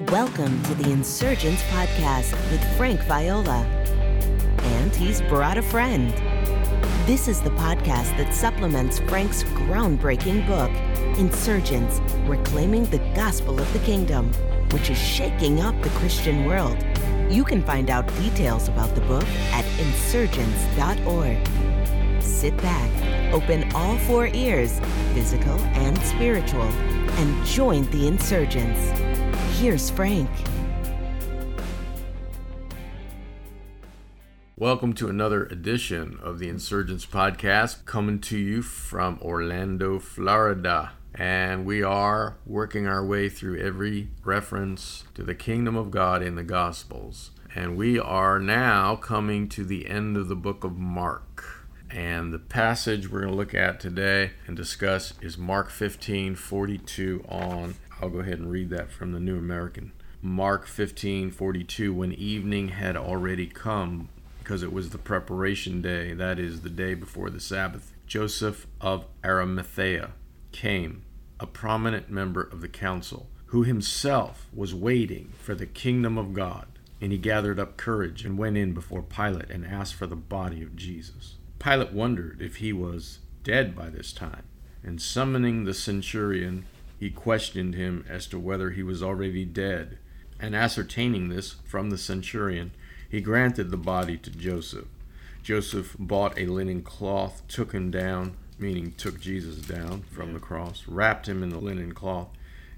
Welcome to the Insurgence Podcast with Frank Viola. And he's brought a friend. This is the podcast that supplements Frank's groundbreaking book, Insurgence Reclaiming the Gospel of the Kingdom, which is shaking up the Christian world. You can find out details about the book at insurgence.org. Sit back, open all four ears, physical and spiritual, and join the insurgents. Here's Frank. Welcome to another edition of the Insurgence Podcast, coming to you from Orlando, Florida. And we are working our way through every reference to the kingdom of God in the Gospels. And we are now coming to the end of the book of Mark. And the passage we're going to look at today and discuss is Mark 15 42 on. I'll go ahead and read that from the New American. Mark 15 42 When evening had already come, because it was the preparation day, that is, the day before the Sabbath, Joseph of Arimathea came, a prominent member of the council, who himself was waiting for the kingdom of God. And he gathered up courage and went in before Pilate and asked for the body of Jesus. Pilate wondered if he was dead by this time, and summoning the centurion, he questioned him as to whether he was already dead. And ascertaining this from the centurion, he granted the body to Joseph. Joseph bought a linen cloth, took him down, meaning took Jesus down from the cross, wrapped him in the linen cloth,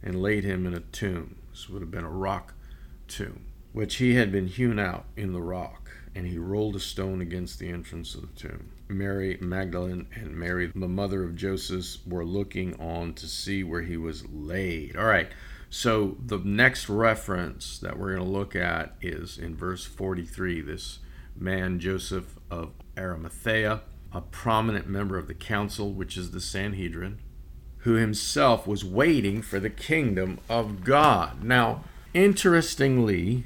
and laid him in a tomb. This would have been a rock tomb, which he had been hewn out in the rock, and he rolled a stone against the entrance of the tomb. Mary Magdalene and Mary, the mother of Joseph, were looking on to see where he was laid. All right. So the next reference that we're going to look at is in verse 43. This man, Joseph of Arimathea, a prominent member of the council, which is the Sanhedrin, who himself was waiting for the kingdom of God. Now, interestingly,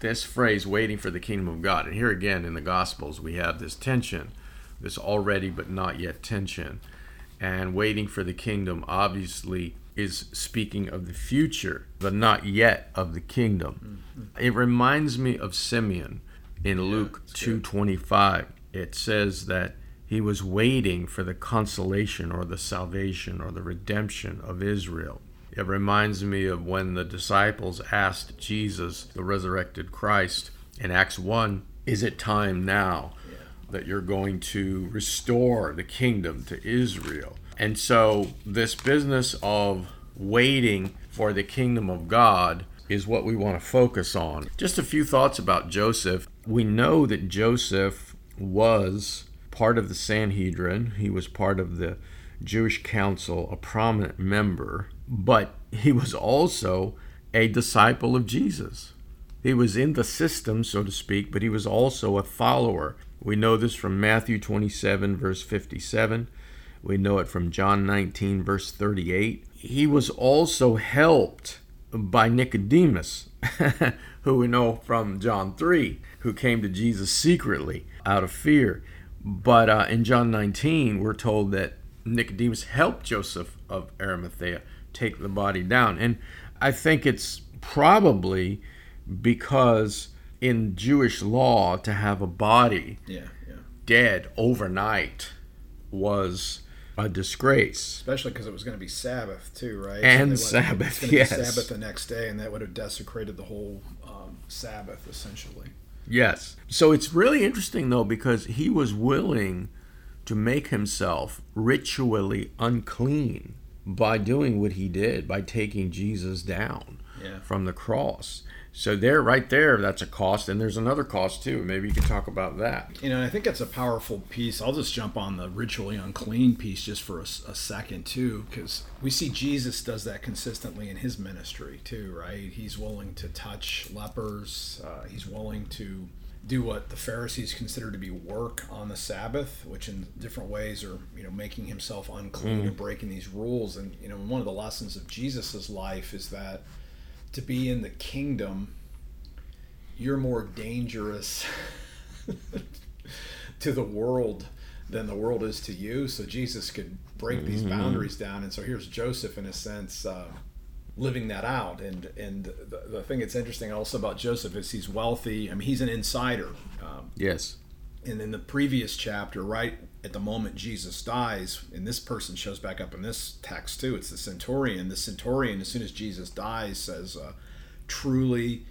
this phrase, waiting for the kingdom of God, and here again in the Gospels, we have this tension, this already but not yet tension. And waiting for the kingdom obviously is speaking of the future, but not yet of the kingdom. Mm-hmm. It reminds me of Simeon in yeah, Luke 2:25. It says that he was waiting for the consolation or the salvation or the redemption of Israel. It reminds me of when the disciples asked Jesus, the resurrected Christ, in Acts 1, Is it time now that you're going to restore the kingdom to Israel? And so, this business of waiting for the kingdom of God is what we want to focus on. Just a few thoughts about Joseph. We know that Joseph was part of the Sanhedrin, he was part of the Jewish council, a prominent member, but he was also a disciple of Jesus. He was in the system, so to speak, but he was also a follower. We know this from Matthew 27, verse 57. We know it from John 19, verse 38. He was also helped by Nicodemus, who we know from John 3, who came to Jesus secretly out of fear. But uh, in John 19, we're told that Nicodemus helped Joseph of Arimathea take the body down. And I think it's probably because in Jewish law, to have a body yeah, yeah. dead overnight was a disgrace. Especially because it was going to be Sabbath too, right? And so Sabbath, yes. Sabbath the next day, and that would have desecrated the whole um, Sabbath essentially. Yes. So it's really interesting though because he was willing to make himself ritually unclean by doing what he did by taking Jesus down yeah. from the cross. So there, right there, that's a cost, and there's another cost too. Maybe you could talk about that. You know, I think that's a powerful piece. I'll just jump on the ritually unclean piece just for a, a second too, because we see Jesus does that consistently in his ministry too, right? He's willing to touch lepers. Uh, he's willing to do what the Pharisees consider to be work on the Sabbath, which in different ways are you know making himself unclean mm. or breaking these rules. And you know, one of the lessons of Jesus's life is that to be in the kingdom, you're more dangerous to the world than the world is to you. So Jesus could break mm-hmm. these boundaries down. And so here's Joseph, in a sense, uh, living that out. And and the, the thing that's interesting also about Joseph is he's wealthy. I mean, he's an insider. Um, yes. And in the previous chapter, right at the moment Jesus dies, and this person shows back up in this text too. It's the centurion. The centurion, as soon as Jesus dies, says, uh, "Truly."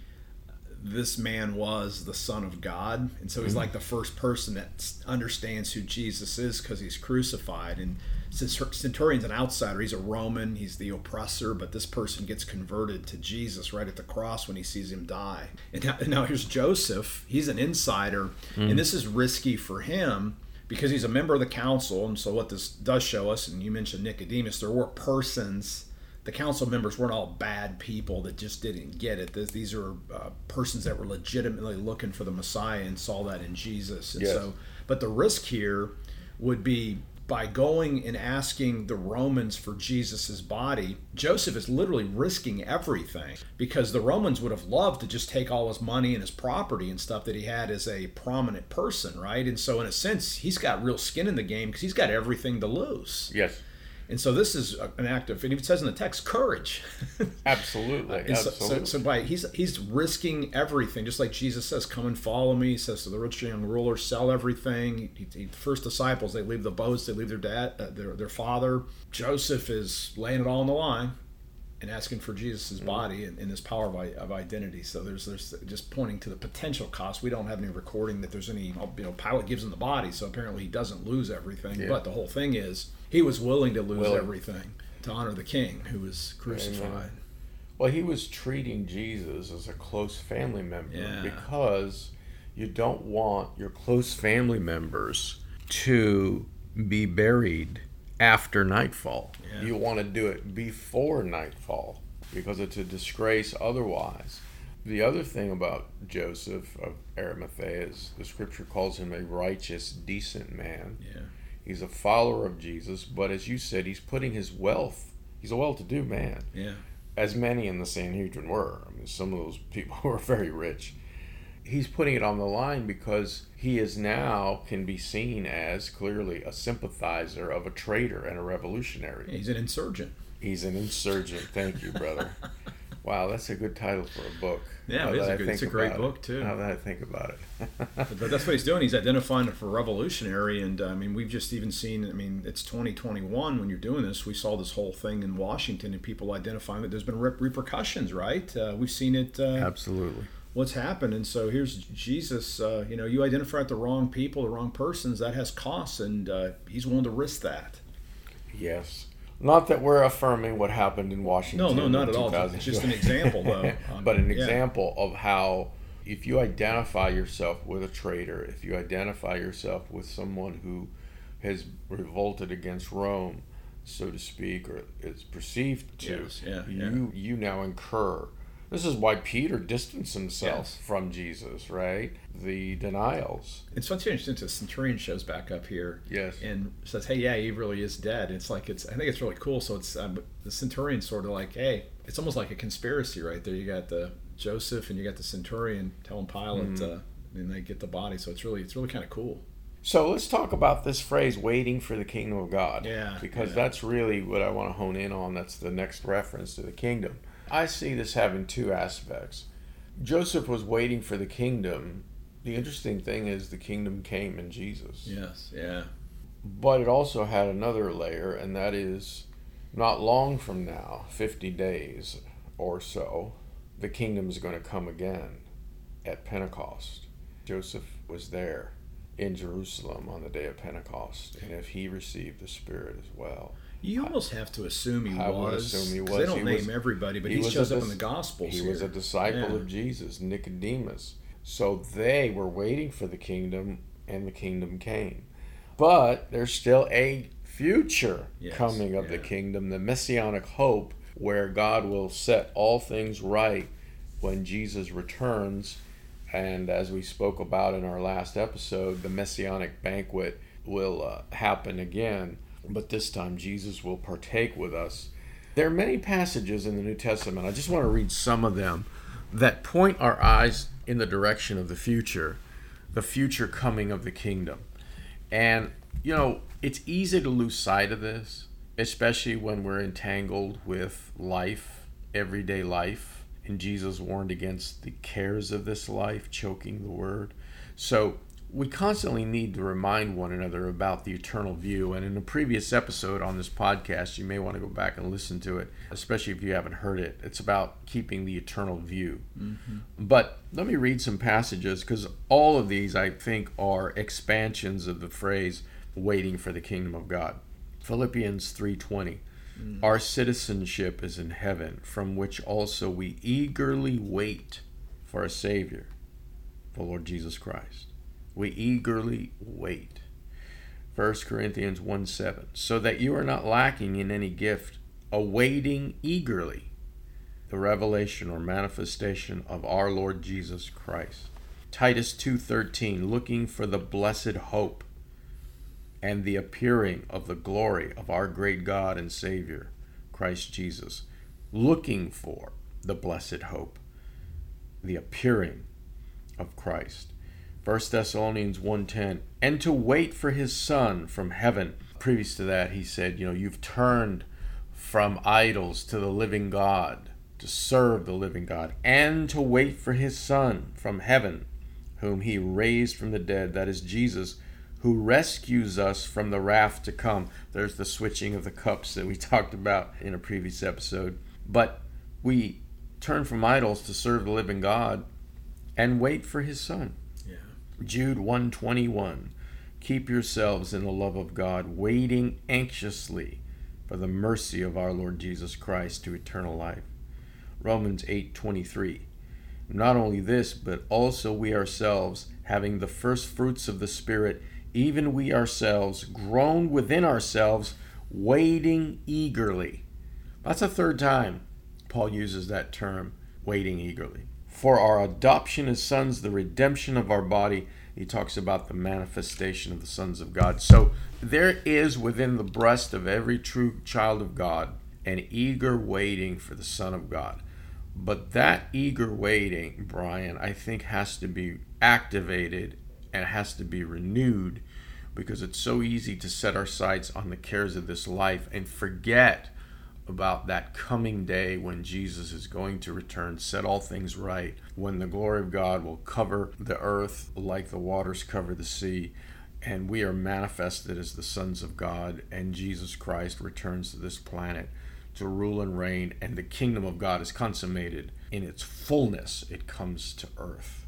this man was the son of god and so he's mm-hmm. like the first person that understands who jesus is because he's crucified and since centurion's an outsider he's a roman he's the oppressor but this person gets converted to jesus right at the cross when he sees him die and now, now here's joseph he's an insider mm. and this is risky for him because he's a member of the council and so what this does show us and you mentioned nicodemus there were persons the council members weren't all bad people that just didn't get it. These are uh, persons that were legitimately looking for the Messiah and saw that in Jesus. And yes. so, but the risk here would be by going and asking the Romans for Jesus's body, Joseph is literally risking everything because the Romans would have loved to just take all his money and his property and stuff that he had as a prominent person, right? And so, in a sense, he's got real skin in the game because he's got everything to lose. Yes. And so this is an act of, and it says in the text, courage. absolutely, absolutely. So, so, so, by he's he's risking everything, just like Jesus says, "Come and follow me." He says to the rich young ruler, "Sell everything." He, he, the first disciples, they leave the boats, they leave their dad, uh, their their father. Joseph is laying it all on the line and asking for Jesus' mm-hmm. body and, and, this power of, of identity. So there's there's just pointing to the potential cost. We don't have any recording that there's any you know Pilate gives him the body, so apparently he doesn't lose everything. Yeah. But the whole thing is he was willing to lose willing. everything to honor the King who was crucified. Amen. Well, he was treating Jesus as a close family member yeah. because you don't want your close family members to be buried after nightfall. Yeah. You want to do it before nightfall because it's a disgrace otherwise. The other thing about Joseph of Arimathea is the scripture calls him a righteous, decent man. Yeah. He's a follower of Jesus, but as you said, he's putting his wealth, he's a well to do man. Yeah. As many in the Sanhedrin were. I mean, some of those people were very rich he's putting it on the line because he is now can be seen as clearly a sympathizer of a traitor and a revolutionary. He's an insurgent. He's an insurgent. Thank you, brother. wow, that's a good title for a book. Yeah, it's a, good, it's a great book it. too. Now that I think about it. but that's what he's doing. He's identifying it for revolutionary, and uh, I mean, we've just even seen. I mean, it's 2021 when you're doing this. We saw this whole thing in Washington, and people identifying that there's been repercussions. Right? Uh, we've seen it. Uh, Absolutely what's happened. And so here's Jesus. Uh, you know, you identify the wrong people, the wrong persons. That has costs, and uh, he's willing to risk that. Yes. Not that we're affirming what happened in Washington. No, no, not at all. It's just an example, though. Um, but an yeah. example of how, if you identify yourself with a traitor, if you identify yourself with someone who has revolted against Rome, so to speak, or is perceived to, yes, yeah, you yeah. you now incur this is why Peter distanced himself yes. from Jesus, right? The denials. It's what's interesting. The centurion shows back up here, yes, and says, "Hey, yeah, he really is dead." It's like it's. I think it's really cool. So it's um, the centurion sort of like, "Hey, it's almost like a conspiracy right there." You got the Joseph and you got the centurion telling Pilate, mm-hmm. uh, and they get the body. So it's really it's really kind of cool. So let's talk about this phrase "waiting for the kingdom of God." Yeah, because yeah. that's really what I want to hone in on. That's the next reference to the kingdom I see this having two aspects. Joseph was waiting for the kingdom. The interesting thing is the kingdom came in Jesus. Yes, yeah. But it also had another layer, and that is not long from now, 50 days or so, the kingdom is going to come again at Pentecost. Joseph was there in Jerusalem on the day of Pentecost, and if he received the Spirit as well. You almost have to assume he I was. Assume he was. They don't he name was, everybody, but he, he shows up in the Gospels. He here. was a disciple yeah. of Jesus, Nicodemus. So they were waiting for the kingdom, and the kingdom came. But there's still a future yes, coming of yeah. the kingdom, the messianic hope, where God will set all things right when Jesus returns. And as we spoke about in our last episode, the messianic banquet will uh, happen again but this time Jesus will partake with us. There are many passages in the New Testament, I just want to read some of them, that point our eyes in the direction of the future, the future coming of the kingdom. And, you know, it's easy to lose sight of this, especially when we're entangled with life everyday life. And Jesus warned against the cares of this life, choking the word. So we constantly need to remind one another about the eternal view. And in a previous episode on this podcast, you may want to go back and listen to it, especially if you haven't heard it. It's about keeping the eternal view. Mm-hmm. But let me read some passages because all of these, I think, are expansions of the phrase waiting for the kingdom of God. Philippians 3:20 mm. Our citizenship is in heaven from which also we eagerly wait for a savior the Lord Jesus Christ we eagerly wait. 1 Corinthians 1 7. So that you are not lacking in any gift, awaiting eagerly the revelation or manifestation of our Lord Jesus Christ. Titus 2:13 looking for the blessed hope and the appearing of the glory of our great God and Savior Christ Jesus looking for the blessed hope the appearing of Christ 1 Thessalonians 1:10 and to wait for his son from heaven. Previous to that he said, you know, you've turned from idols to the living God, to serve the living God, and to wait for his son from heaven, whom he raised from the dead, that is Jesus, who rescues us from the wrath to come. There's the switching of the cups that we talked about in a previous episode. But we turn from idols to serve the living God and wait for his son. Jude 121 Keep yourselves in the love of God, waiting anxiously for the mercy of our Lord Jesus Christ to eternal life. Romans 8:23 Not only this, but also we ourselves, having the first fruits of the Spirit, even we ourselves, groan within ourselves, waiting eagerly. That's a third time Paul uses that term, waiting eagerly for our adoption as sons, the redemption of our body. He talks about the manifestation of the sons of God. So there is within the breast of every true child of God an eager waiting for the Son of God. But that eager waiting, Brian, I think has to be activated and has to be renewed because it's so easy to set our sights on the cares of this life and forget about that coming day when Jesus is going to return, set all things right, when the glory of God will cover the earth like the waters cover the sea, and we are manifested as the sons of God, and Jesus Christ returns to this planet to rule and reign, and the kingdom of God is consummated in its fullness. It comes to earth.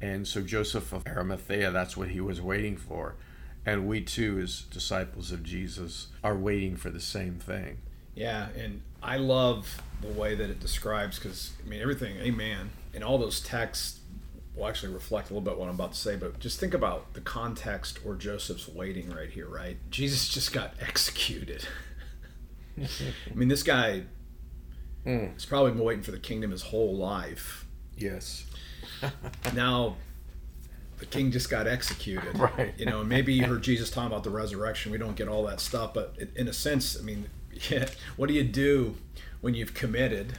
And so Joseph of Arimathea, that's what he was waiting for. And we too, as disciples of Jesus, are waiting for the same thing. Yeah, and I love the way that it describes because I mean everything, amen. And all those texts will actually reflect a little bit what I'm about to say, but just think about the context or Joseph's waiting right here, right? Jesus just got executed. I mean, this guy mm. has probably been waiting for the kingdom his whole life. Yes. now, the king just got executed. Right. You know, maybe you heard Jesus talking about the resurrection. We don't get all that stuff, but in a sense, I mean, yeah, what do you do when you've committed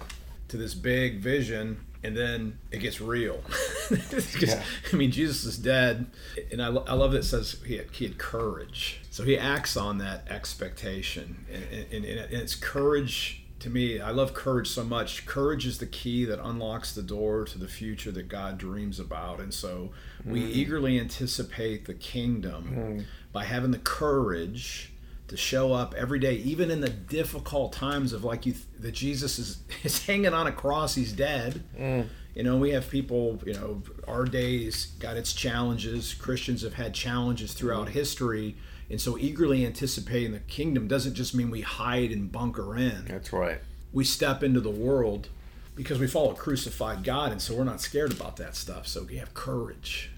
to this big vision and then it gets real? yeah. I mean, Jesus is dead, and I, I love that it says he had, he had courage. So he acts on that expectation, and, and, and it's courage to me, I love courage so much. Courage is the key that unlocks the door to the future that God dreams about. And so we mm. eagerly anticipate the kingdom mm. by having the courage to show up every day, even in the difficult times of like you, that Jesus is is hanging on a cross, he's dead. Mm. You know, we have people. You know, our days got its challenges. Christians have had challenges throughout mm. history, and so eagerly anticipating the kingdom doesn't just mean we hide and bunker in. That's right. We step into the world because we follow a crucified God, and so we're not scared about that stuff. So we have courage.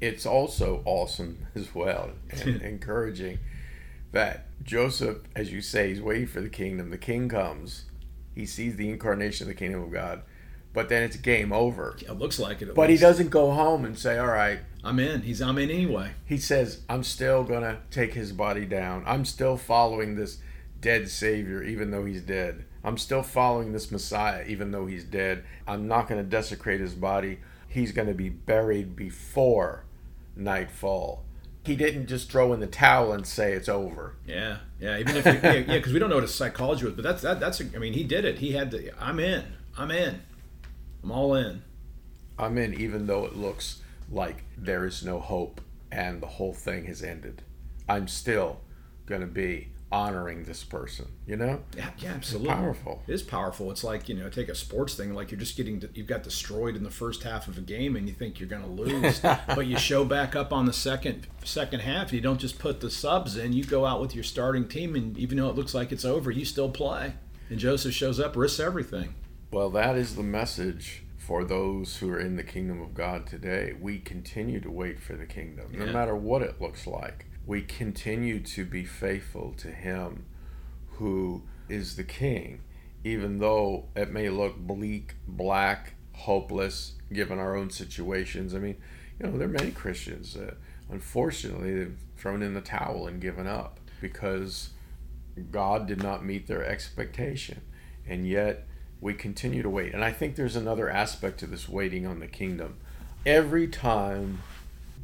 It's also awesome as well and encouraging that Joseph, as you say, he's waiting for the kingdom. The king comes, he sees the incarnation of the kingdom of God, but then it's game over. It looks like it. But least. he doesn't go home and say, "All right, I'm in." He's I'm in anyway. He says, "I'm still gonna take his body down. I'm still following this dead Savior, even though he's dead. I'm still following this Messiah, even though he's dead. I'm not gonna desecrate his body. He's gonna be buried before nightfall." He didn't just throw in the towel and say it's over. Yeah, yeah. Even if you, yeah, because we don't know what his psychology was, but that's that, that's. I mean, he did it. He had to. I'm in. I'm in. I'm all in. I'm in, even though it looks like there is no hope and the whole thing has ended. I'm still going to be honoring this person, you know? Yeah, yeah, absolutely. It's powerful. It is powerful. It's like, you know, take a sports thing, like you're just getting, you've got destroyed in the first half of a game and you think you're going to lose, but you show back up on the second second half. You don't just put the subs in, you go out with your starting team and even though it looks like it's over, you still play. And Joseph shows up, risks everything. Well, that is the message for those who are in the kingdom of God today. We continue to wait for the kingdom, no matter what it looks like. We continue to be faithful to Him who is the King, even though it may look bleak, black, hopeless, given our own situations. I mean, you know, there are many Christians that unfortunately they've thrown in the towel and given up because God did not meet their expectation. And yet we continue to wait. And I think there's another aspect to this waiting on the kingdom. Every time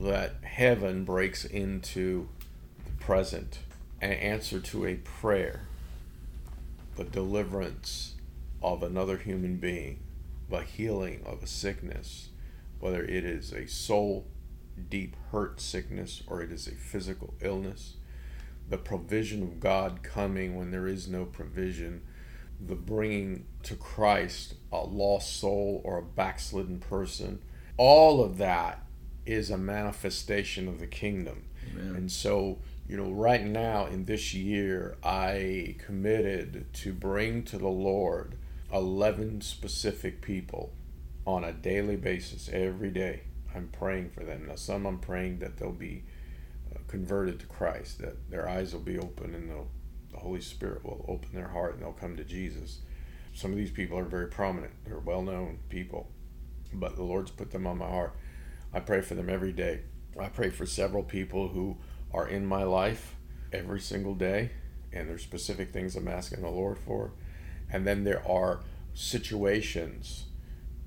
that heaven breaks into the present, an answer to a prayer, the deliverance of another human being, the healing of a sickness, whether it is a soul deep hurt sickness or it is a physical illness, the provision of God coming when there is no provision, the bringing to Christ a lost soul or a backslidden person, all of that is a manifestation of the kingdom. Amen. And so, you know, right now in this year, I committed to bring to the Lord 11 specific people on a daily basis every day. I'm praying for them. Now, some I'm praying that they'll be uh, converted to Christ, that their eyes will be open and they'll, the Holy Spirit will open their heart and they'll come to Jesus. Some of these people are very prominent, they're well known people, but the Lord's put them on my heart. I pray for them every day. I pray for several people who are in my life every single day, and there's specific things I'm asking the Lord for. And then there are situations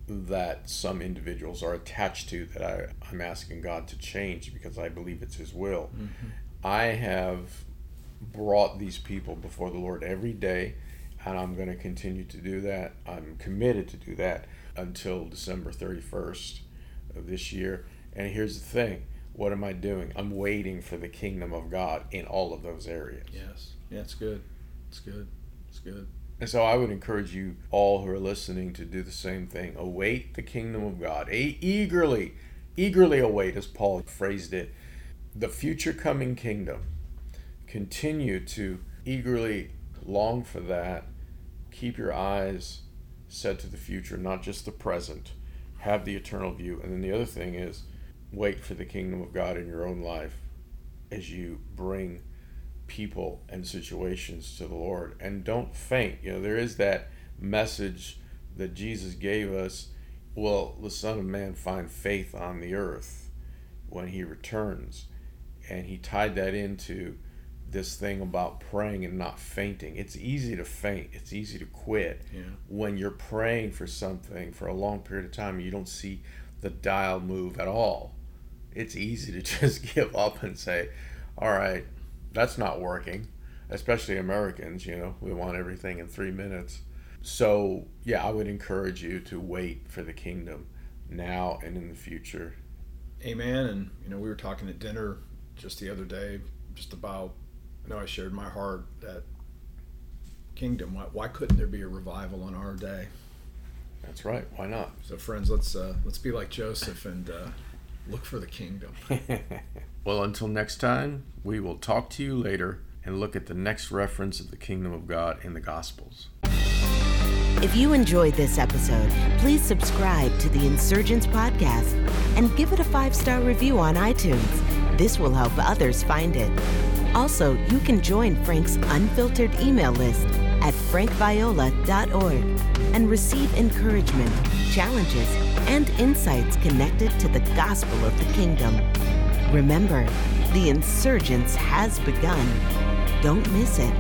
that some individuals are attached to that I, I'm asking God to change because I believe it's His will. Mm-hmm. I have brought these people before the Lord every day, and I'm going to continue to do that. I'm committed to do that until December 31st of this year. And here's the thing what am I doing? I'm waiting for the kingdom of God in all of those areas. Yes. Yeah, it's good. It's good. It's good. And so I would encourage you all who are listening to do the same thing. Await the kingdom of God. A- eagerly, eagerly await, as Paul phrased it, the future coming kingdom. Continue to eagerly long for that. Keep your eyes set to the future, not just the present. Have the eternal view. And then the other thing is wait for the kingdom of God in your own life as you bring people and situations to the Lord. And don't faint. You know, there is that message that Jesus gave us will the Son of Man find faith on the earth when he returns? And he tied that into this thing about praying and not fainting. It's easy to faint, it's easy to quit Yeah. when you're praying for something for a long period of time and you don't see the dial move at all. It's easy to just give up and say, all right, that's not working. Especially Americans, you know, we want everything in three minutes. So, yeah, I would encourage you to wait for the kingdom now and in the future. Amen. And you know, we were talking at dinner just the other day, just about. I know I shared my heart that kingdom. Why, why couldn't there be a revival in our day? That's right. Why not? So, friends, let's uh, let's be like Joseph and uh, look for the kingdom. well, until next time, we will talk to you later and look at the next reference of the kingdom of God in the Gospels. If you enjoyed this episode, please subscribe to the Insurgence Podcast and give it a five star review on iTunes. This will help others find it. Also, you can join Frank's unfiltered email list at frankviola.org and receive encouragement, challenges, and insights connected to the gospel of the kingdom. Remember, the insurgence has begun. Don't miss it.